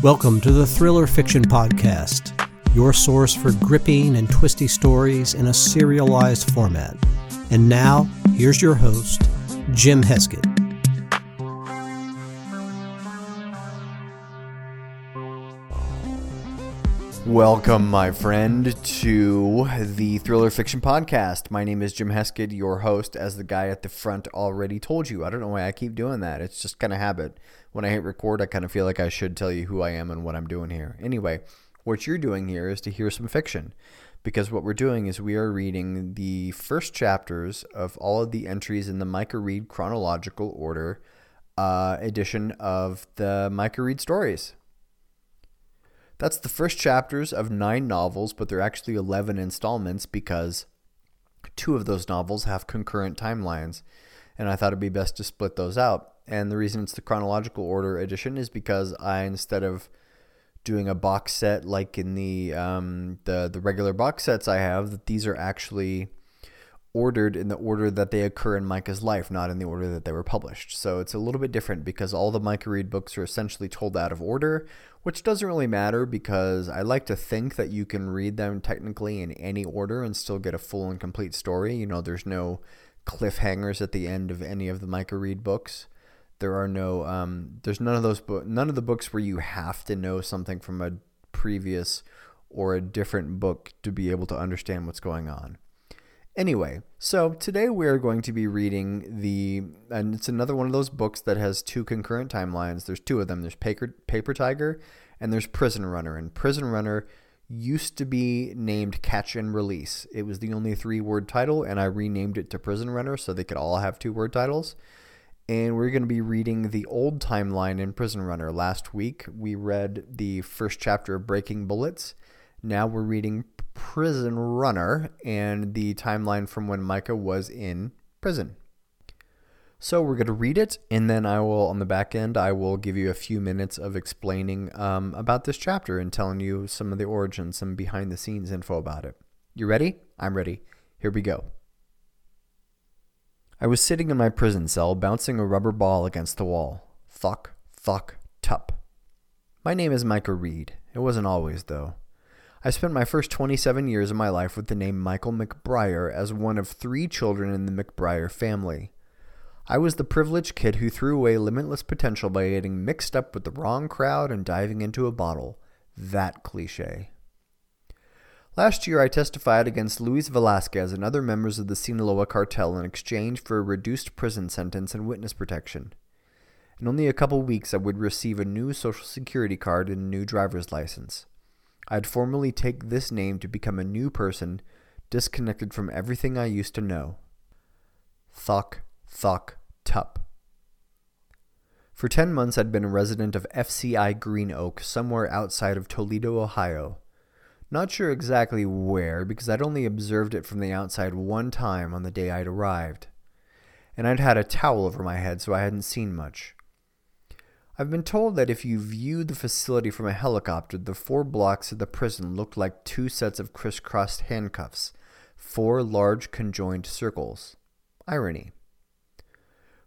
Welcome to the Thriller Fiction Podcast, your source for gripping and twisty stories in a serialized format. And now, here's your host, Jim Heskett. Welcome, my friend, to the Thriller Fiction Podcast. My name is Jim Heskett, your host, as the guy at the front already told you. I don't know why I keep doing that. It's just kind of habit when I hit record, I kind of feel like I should tell you who I am and what I'm doing here. Anyway, what you're doing here is to hear some fiction because what we're doing is we are reading the first chapters of all of the entries in the Micah Reed chronological order uh, edition of the Micah Reed stories. That's the first chapters of nine novels, but they're actually 11 installments because two of those novels have concurrent timelines. And I thought it'd be best to split those out. And the reason it's the chronological order edition is because I instead of doing a box set like in the um, the the regular box sets I have, that these are actually ordered in the order that they occur in Micah's life, not in the order that they were published. So it's a little bit different because all the Micah Reed books are essentially told out of order, which doesn't really matter because I like to think that you can read them technically in any order and still get a full and complete story. You know, there's no cliffhangers at the end of any of the Micah Reed books. There are no um, there's none of those book none of the books where you have to know something from a previous or a different book to be able to understand what's going on. Anyway, so today we are going to be reading the, and it's another one of those books that has two concurrent timelines. There's two of them. There's Paper, Paper Tiger and there's Prison Runner. And Prison Runner used to be named Catch and Release. It was the only three word title, and I renamed it to Prison Runner so they could all have two word titles and we're going to be reading the old timeline in Prison Runner. Last week, we read the first chapter of Breaking Bullets. Now we're reading Prison Runner and the timeline from when Micah was in prison. So we're going to read it, and then I will, on the back end, I will give you a few minutes of explaining um, about this chapter and telling you some of the origins, some behind the scenes info about it. You ready? I'm ready. Here we go. I was sitting in my prison cell, bouncing a rubber ball against the wall. Thuck, thuck, tup. My name is Micah Reed. It wasn't always, though. I spent my first 27 years of my life with the name Michael McBriar as one of three children in the McBriar family. I was the privileged kid who threw away limitless potential by getting mixed up with the wrong crowd and diving into a bottle. That cliche. Last year, I testified against Luis Velasquez and other members of the Sinaloa cartel in exchange for a reduced prison sentence and witness protection. In only a couple weeks, I would receive a new Social Security card and a new driver's license. I'd formally take this name to become a new person, disconnected from everything I used to know. Thuck, thuck, tup. For ten months, I'd been a resident of FCI Green Oak, somewhere outside of Toledo, Ohio. Not sure exactly where, because I'd only observed it from the outside one time on the day I'd arrived. And I'd had a towel over my head, so I hadn't seen much. I've been told that if you viewed the facility from a helicopter, the four blocks of the prison looked like two sets of crisscrossed handcuffs, four large conjoined circles. Irony.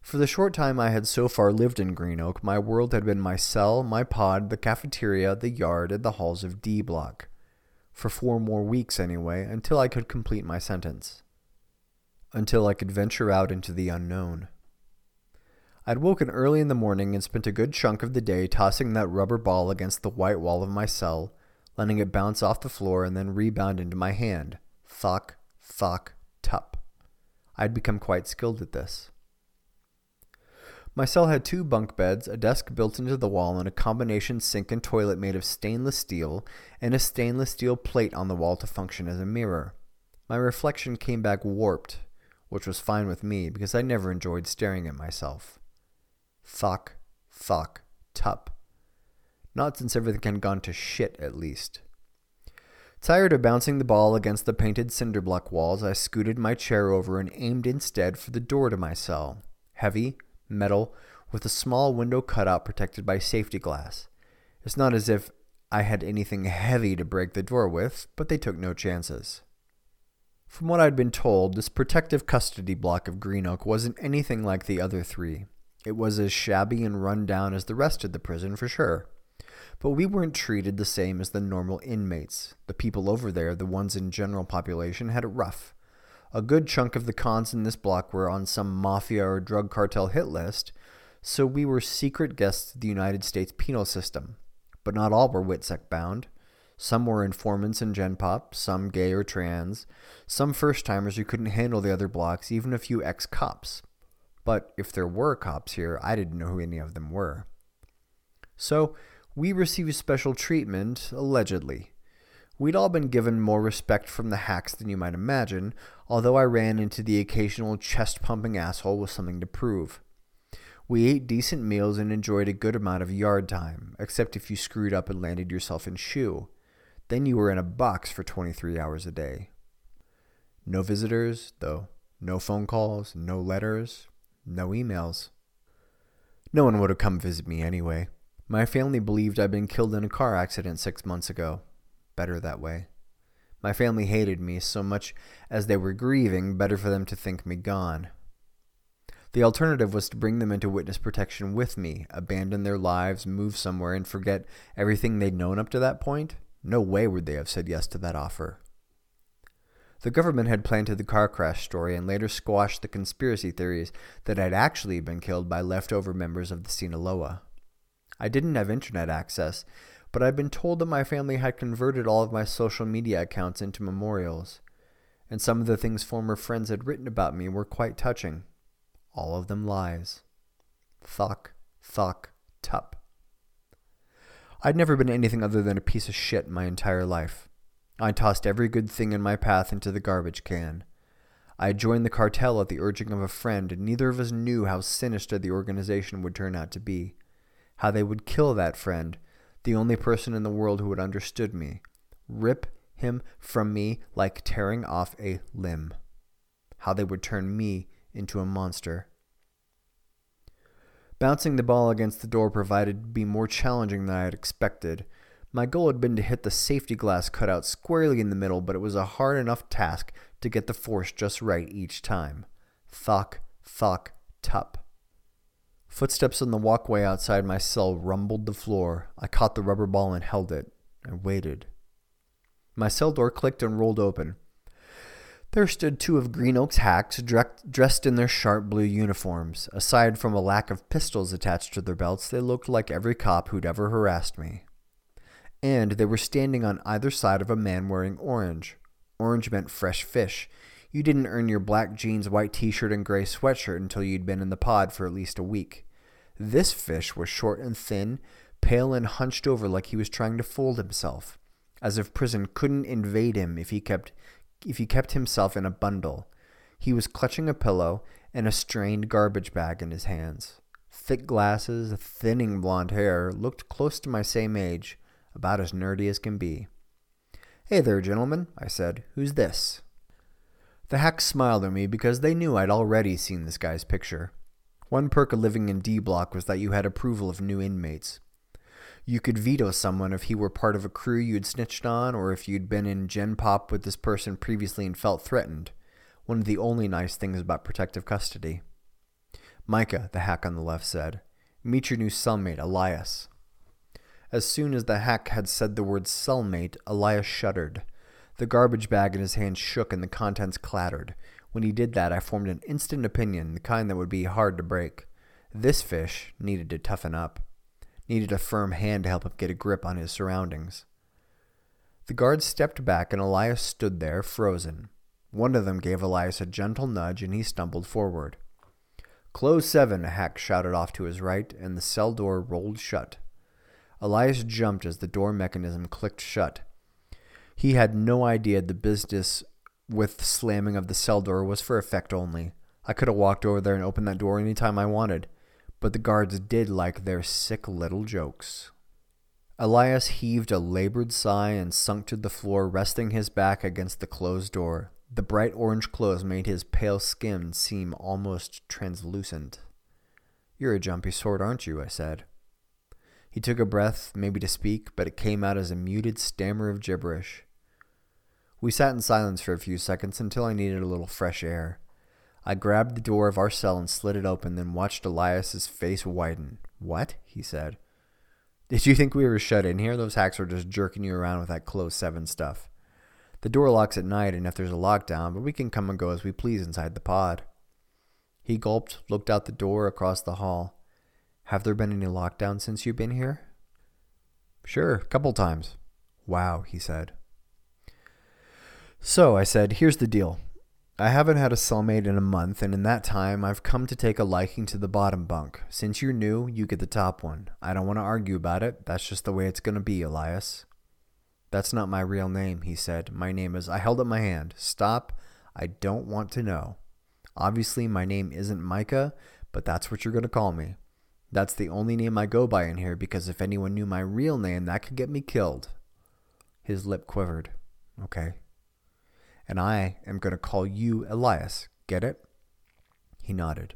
For the short time I had so far lived in Green Oak, my world had been my cell, my pod, the cafeteria, the yard, and the halls of D Block for four more weeks anyway, until I could complete my sentence. Until I could venture out into the unknown. I'd woken early in the morning and spent a good chunk of the day tossing that rubber ball against the white wall of my cell, letting it bounce off the floor and then rebound into my hand. Thock, thock, tup. I'd become quite skilled at this. My cell had two bunk beds, a desk built into the wall, and a combination sink and toilet made of stainless steel, and a stainless steel plate on the wall to function as a mirror. My reflection came back warped, which was fine with me because I never enjoyed staring at myself. Thock, thock, tup. Not since everything had gone to shit, at least. Tired of bouncing the ball against the painted cinder block walls, I scooted my chair over and aimed instead for the door to my cell. Heavy, metal, with a small window cutout protected by safety glass. It's not as if I had anything heavy to break the door with, but they took no chances. From what I'd been told, this protective custody block of Green Oak wasn't anything like the other three. It was as shabby and run down as the rest of the prison, for sure. But we weren't treated the same as the normal inmates. The people over there, the ones in general population, had it rough. A good chunk of the cons in this block were on some mafia or drug cartel hit list, so we were secret guests of the United States penal system. But not all were WITSEC bound. Some were informants in Gen Pop, some gay or trans, some first timers who couldn't handle the other blocks, even a few ex cops. But if there were cops here, I didn't know who any of them were. So, we received special treatment, allegedly. We'd all been given more respect from the hacks than you might imagine, although I ran into the occasional chest pumping asshole with something to prove. We ate decent meals and enjoyed a good amount of yard time, except if you screwed up and landed yourself in shoe. Then you were in a box for 23 hours a day. No visitors, though. No phone calls, no letters, no emails. No one would have come visit me anyway. My family believed I'd been killed in a car accident six months ago. Better that way. My family hated me so much as they were grieving, better for them to think me gone. The alternative was to bring them into witness protection with me, abandon their lives, move somewhere, and forget everything they'd known up to that point. No way would they have said yes to that offer. The government had planted the car crash story and later squashed the conspiracy theories that I'd actually been killed by leftover members of the Sinaloa. I didn't have internet access, but I'd been told that my family had converted all of my social media accounts into memorials, and some of the things former friends had written about me were quite touching. All of them lies. Thuck, thuck, tup. I'd never been anything other than a piece of shit my entire life. I tossed every good thing in my path into the garbage can. I joined the cartel at the urging of a friend, and neither of us knew how sinister the organization would turn out to be. How they would kill that friend, the only person in the world who had understood me. Rip him from me like tearing off a limb. How they would turn me into a monster. Bouncing the ball against the door provided to be more challenging than I had expected. My goal had been to hit the safety glass cutout squarely in the middle, but it was a hard enough task to get the force just right each time. Thuck, thuck, tup. Footsteps on the walkway outside my cell rumbled the floor. I caught the rubber ball and held it. I waited. My cell door clicked and rolled open. There stood two of Green Oak's hacks, dressed in their sharp blue uniforms. Aside from a lack of pistols attached to their belts, they looked like every cop who'd ever harassed me. And they were standing on either side of a man wearing orange. Orange meant fresh fish. You didn't earn your black jeans, white t shirt, and gray sweatshirt until you'd been in the pod for at least a week. This fish was short and thin, pale and hunched over like he was trying to fold himself, as if prison couldn't invade him if he kept if he kept himself in a bundle. He was clutching a pillow and a strained garbage bag in his hands. Thick glasses, thinning blond hair, looked close to my same age, about as nerdy as can be. Hey there, gentlemen, I said. Who's this? The hacks smiled at me because they knew I'd already seen this guy's picture. One perk of living in D Block was that you had approval of new inmates. You could veto someone if he were part of a crew you'd snitched on or if you'd been in Gen Pop with this person previously and felt threatened. One of the only nice things about protective custody. Micah, the hack on the left said, Meet your new cellmate, Elias. As soon as the hack had said the word cellmate, Elias shuddered. The garbage bag in his hand shook and the contents clattered. When he did that, I formed an instant opinion, the kind that would be hard to break. This fish needed to toughen up needed a firm hand to help him get a grip on his surroundings. The guards stepped back and Elias stood there, frozen. One of them gave Elias a gentle nudge and he stumbled forward. Close seven, a hack shouted off to his right, and the cell door rolled shut. Elias jumped as the door mechanism clicked shut. He had no idea the business with slamming of the cell door was for effect only. I could have walked over there and opened that door any time I wanted but the guards did like their sick little jokes. Elias heaved a labored sigh and sunk to the floor, resting his back against the closed door. The bright orange clothes made his pale skin seem almost translucent. You're a jumpy sort, aren't you? I said. He took a breath, maybe to speak, but it came out as a muted stammer of gibberish. We sat in silence for a few seconds until I needed a little fresh air. I grabbed the door of our cell and slid it open, then watched Elias's face widen. What? he said. Did you think we were shut in here? Those hacks were just jerking you around with that close 7 stuff. The door locks at night and if there's a lockdown, but we can come and go as we please inside the pod. He gulped, looked out the door across the hall. Have there been any lockdowns since you've been here? Sure, a couple times. Wow, he said. So, I said, here's the deal. I haven't had a cellmate in a month, and in that time, I've come to take a liking to the bottom bunk. Since you're new, you get the top one. I don't want to argue about it. That's just the way it's going to be, Elias. That's not my real name, he said. My name is. I held up my hand. Stop. I don't want to know. Obviously, my name isn't Micah, but that's what you're going to call me. That's the only name I go by in here because if anyone knew my real name, that could get me killed. His lip quivered. Okay. And I am going to call you Elias. Get it? He nodded.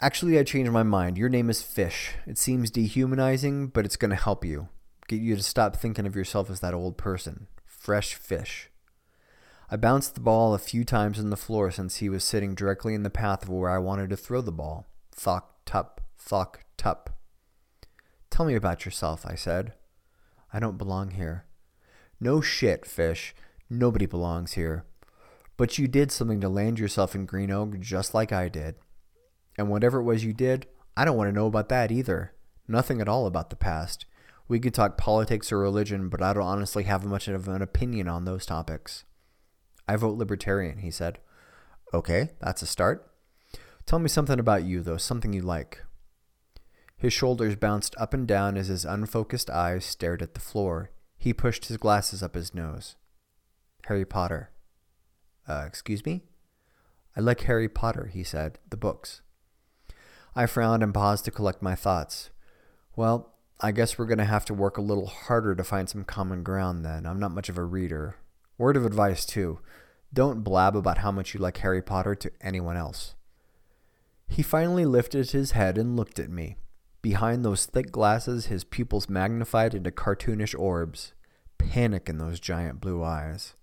Actually, I changed my mind. Your name is Fish. It seems dehumanizing, but it's going to help you. Get you to stop thinking of yourself as that old person. Fresh fish. I bounced the ball a few times on the floor since he was sitting directly in the path of where I wanted to throw the ball. Thuck, tup, thuck, tup. Tell me about yourself, I said. I don't belong here. No shit, fish. Nobody belongs here. But you did something to land yourself in Green Oak just like I did. And whatever it was you did, I don't want to know about that either. Nothing at all about the past. We could talk politics or religion, but I don't honestly have much of an opinion on those topics. I vote libertarian, he said. Okay, that's a start. Tell me something about you, though, something you like. His shoulders bounced up and down as his unfocused eyes stared at the floor. He pushed his glasses up his nose. Harry Potter. Uh, excuse me? I like Harry Potter, he said, the books. I frowned and paused to collect my thoughts. Well, I guess we're going to have to work a little harder to find some common ground then. I'm not much of a reader. Word of advice, too. Don't blab about how much you like Harry Potter to anyone else. He finally lifted his head and looked at me. Behind those thick glasses, his pupils magnified into cartoonish orbs. Panic in those giant blue eyes.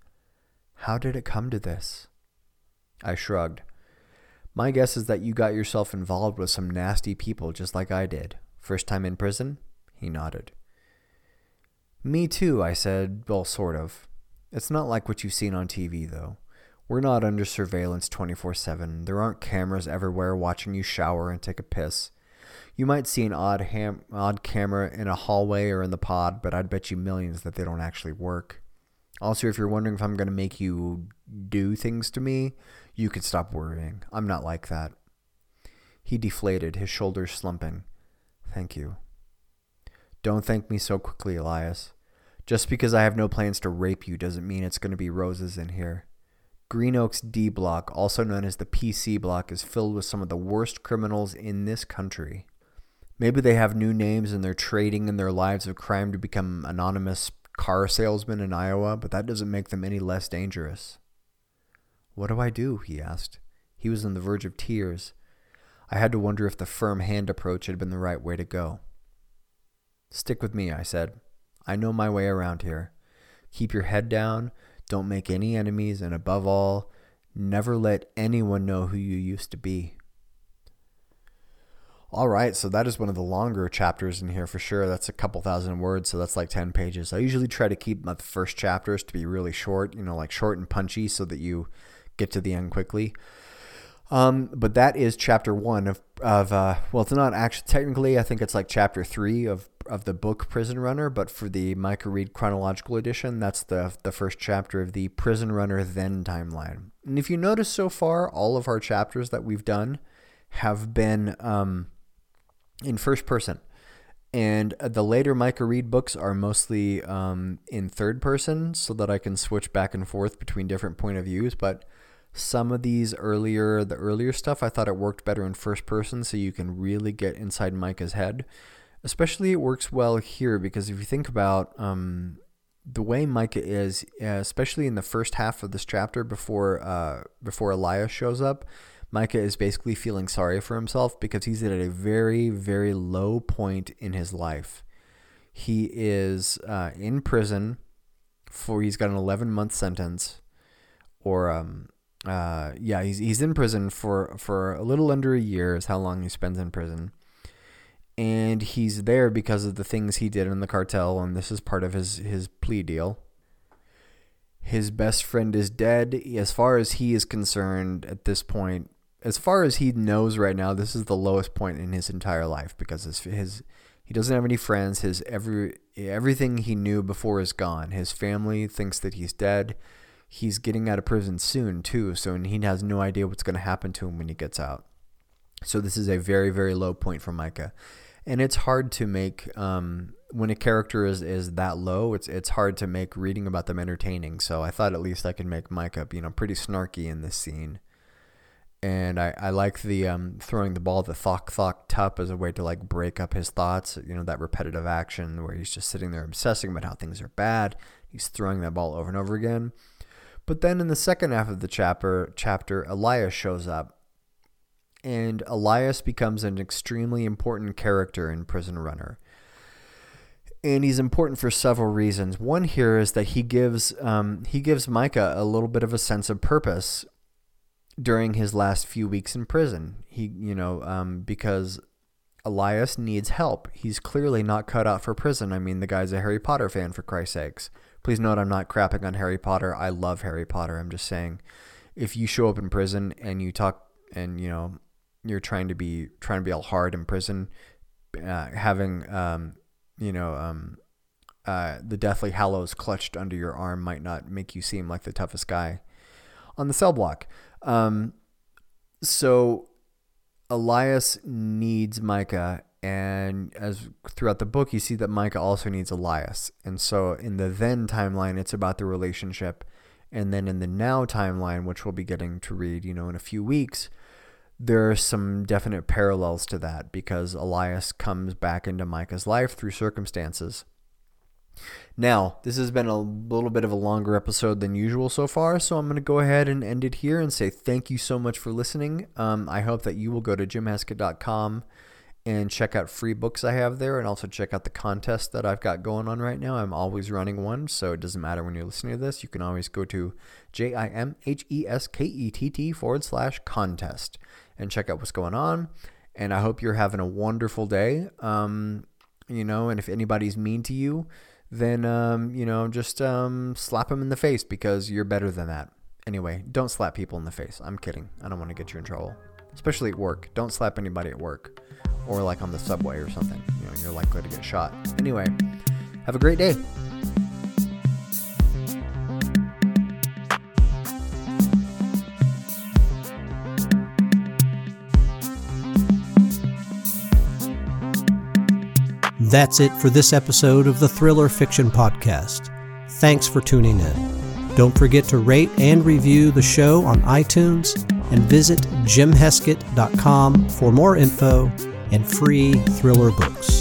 How did it come to this? I shrugged. My guess is that you got yourself involved with some nasty people just like I did. First time in prison? He nodded. Me too, I said. Well, sort of. It's not like what you've seen on TV, though. We're not under surveillance 24 7. There aren't cameras everywhere watching you shower and take a piss. You might see an odd, ham- odd camera in a hallway or in the pod, but I'd bet you millions that they don't actually work. Also, if you're wondering if I'm going to make you do things to me, you can stop worrying. I'm not like that. He deflated, his shoulders slumping. Thank you. Don't thank me so quickly, Elias. Just because I have no plans to rape you doesn't mean it's going to be roses in here. Green Oak's D block, also known as the PC block, is filled with some of the worst criminals in this country. Maybe they have new names and they're trading in their lives of crime to become anonymous car salesmen in Iowa, but that doesn't make them any less dangerous. What do I do? he asked. He was on the verge of tears. I had to wonder if the firm hand approach had been the right way to go. Stick with me, I said. I know my way around here. Keep your head down, don't make any enemies, and above all, never let anyone know who you used to be. All right, so that is one of the longer chapters in here for sure. That's a couple thousand words, so that's like 10 pages. I usually try to keep my first chapters to be really short, you know, like short and punchy so that you get to the end quickly. Um, but that is chapter one of, of uh, well, it's not actually technically, I think it's like chapter three of of the book Prison Runner, but for the Micah Reed chronological edition, that's the the first chapter of the Prison Runner then timeline. And if you notice so far, all of our chapters that we've done have been um, in first person. And the later Micah Reed books are mostly um, in third person so that I can switch back and forth between different point of views. But some of these earlier, the earlier stuff, I thought it worked better in first person so you can really get inside Micah's head. Especially, it works well here because if you think about um, the way Micah is, uh, especially in the first half of this chapter before uh, before Elias shows up, Micah is basically feeling sorry for himself because he's at a very very low point in his life. He is uh, in prison for he's got an 11 month sentence, or um, uh, yeah, he's he's in prison for for a little under a year is how long he spends in prison, and he's there because of the things he did in the cartel, and this is part of his his plea deal. His best friend is dead. As far as he is concerned at this point, as far as he knows right now, this is the lowest point in his entire life because his his he doesn't have any friends. His every everything he knew before is gone. His family thinks that he's dead he's getting out of prison soon too, so he has no idea what's going to happen to him when he gets out. So this is a very very low point for Micah, and it's hard to make um, when a character is, is that low. It's it's hard to make reading about them entertaining. So I thought at least I could make Micah you know pretty snarky in this scene. And I, I like the um, throwing the ball the thok thok tup as a way to like break up his thoughts. You know that repetitive action where he's just sitting there obsessing about how things are bad. He's throwing that ball over and over again. But then in the second half of the chapter, chapter Elias shows up, and Elias becomes an extremely important character in Prison Runner. And he's important for several reasons. One here is that he gives um, he gives Micah a little bit of a sense of purpose during his last few weeks in prison. He, you know, um, because Elias needs help. He's clearly not cut out for prison. I mean, the guy's a Harry Potter fan, for Christ's sakes. Please note I'm not crapping on Harry Potter. I love Harry Potter. I'm just saying if you show up in prison and you talk and you know you're trying to be trying to be all hard in prison, uh, having um, you know um, uh, the Deathly Hallows clutched under your arm might not make you seem like the toughest guy on the cell block. Um, so Elias needs Micah and as throughout the book, you see that Micah also needs Elias. And so in the then timeline, it's about the relationship. And then in the now timeline, which we'll be getting to read, you know, in a few weeks, there are some definite parallels to that because Elias comes back into Micah's life through circumstances. Now, this has been a little bit of a longer episode than usual so far, so I'm going to go ahead and end it here and say thank you so much for listening. Um, I hope that you will go to jimheskett.com and check out free books I have there and also check out the contest that I've got going on right now. I'm always running one, so it doesn't matter when you're listening to this. You can always go to J I M H E S K E T T forward slash contest and check out what's going on. And I hope you're having a wonderful day. Um, you know, and if anybody's mean to you, then, um, you know, just um, slap them in the face because you're better than that. Anyway, don't slap people in the face. I'm kidding. I don't want to get you in trouble, especially at work. Don't slap anybody at work or like on the subway or something. You know, you're likely to get shot. Anyway, have a great day. That's it for this episode of the Thriller Fiction Podcast. Thanks for tuning in. Don't forget to rate and review the show on iTunes and visit jimheskett.com for more info and free thriller books.